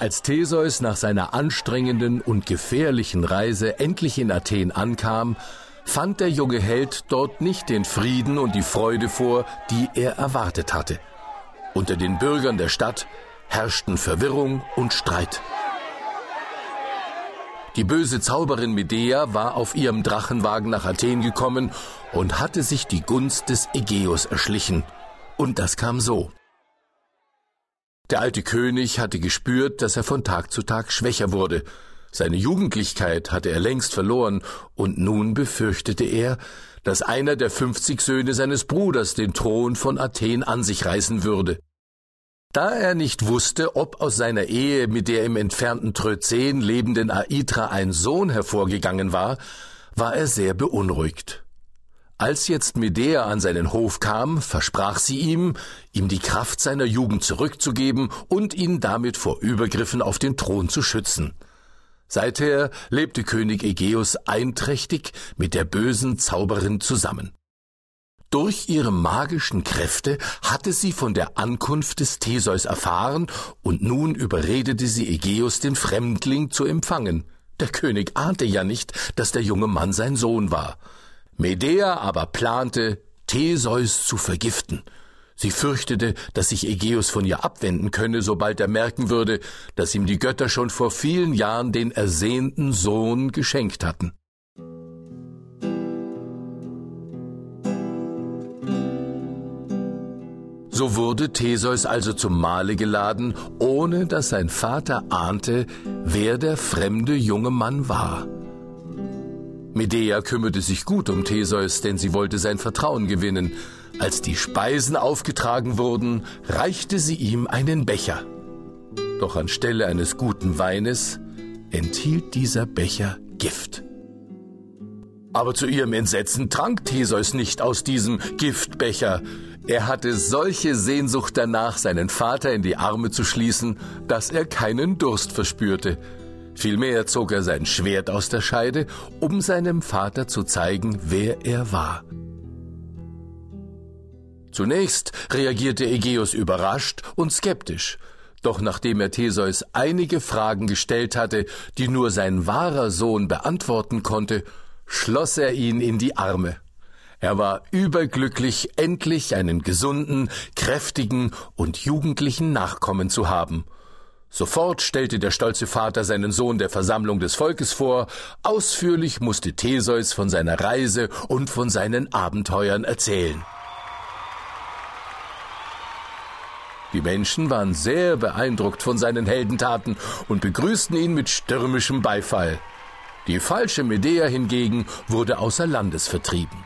Als Theseus nach seiner anstrengenden und gefährlichen Reise endlich in Athen ankam, fand der junge Held dort nicht den Frieden und die Freude vor, die er erwartet hatte. Unter den Bürgern der Stadt herrschten Verwirrung und Streit. Die böse Zauberin Medea war auf ihrem Drachenwagen nach Athen gekommen und hatte sich die Gunst des Ägeus erschlichen. Und das kam so. Der alte König hatte gespürt, dass er von Tag zu Tag schwächer wurde. Seine Jugendlichkeit hatte er längst verloren, und nun befürchtete er, dass einer der fünfzig Söhne seines Bruders den Thron von Athen an sich reißen würde. Da er nicht wusste, ob aus seiner Ehe mit der im entfernten Trözen lebenden Aitra ein Sohn hervorgegangen war, war er sehr beunruhigt. Als jetzt Medea an seinen Hof kam, versprach sie ihm, ihm die Kraft seiner Jugend zurückzugeben und ihn damit vor Übergriffen auf den Thron zu schützen. Seither lebte König Ägeus einträchtig mit der bösen Zauberin zusammen. Durch ihre magischen Kräfte hatte sie von der Ankunft des Theseus erfahren, und nun überredete sie Ägeus, den Fremdling zu empfangen. Der König ahnte ja nicht, dass der junge Mann sein Sohn war. Medea aber plante, Theseus zu vergiften. Sie fürchtete, dass sich Ägeus von ihr abwenden könne, sobald er merken würde, dass ihm die Götter schon vor vielen Jahren den ersehnten Sohn geschenkt hatten. So wurde Theseus also zum Mahle geladen, ohne dass sein Vater ahnte, wer der fremde junge Mann war. Medea kümmerte sich gut um Theseus, denn sie wollte sein Vertrauen gewinnen. Als die Speisen aufgetragen wurden, reichte sie ihm einen Becher. Doch anstelle eines guten Weines enthielt dieser Becher Gift. Aber zu ihrem Entsetzen trank Theseus nicht aus diesem Giftbecher, er hatte solche Sehnsucht danach, seinen Vater in die Arme zu schließen, dass er keinen Durst verspürte. Vielmehr zog er sein Schwert aus der Scheide, um seinem Vater zu zeigen, wer er war. Zunächst reagierte Ägeus überrascht und skeptisch, doch nachdem er Theseus einige Fragen gestellt hatte, die nur sein wahrer Sohn beantworten konnte, schloss er ihn in die Arme. Er war überglücklich, endlich einen gesunden, kräftigen und jugendlichen Nachkommen zu haben. Sofort stellte der stolze Vater seinen Sohn der Versammlung des Volkes vor, ausführlich musste Theseus von seiner Reise und von seinen Abenteuern erzählen. Die Menschen waren sehr beeindruckt von seinen Heldentaten und begrüßten ihn mit stürmischem Beifall. Die falsche Medea hingegen wurde außer Landes vertrieben.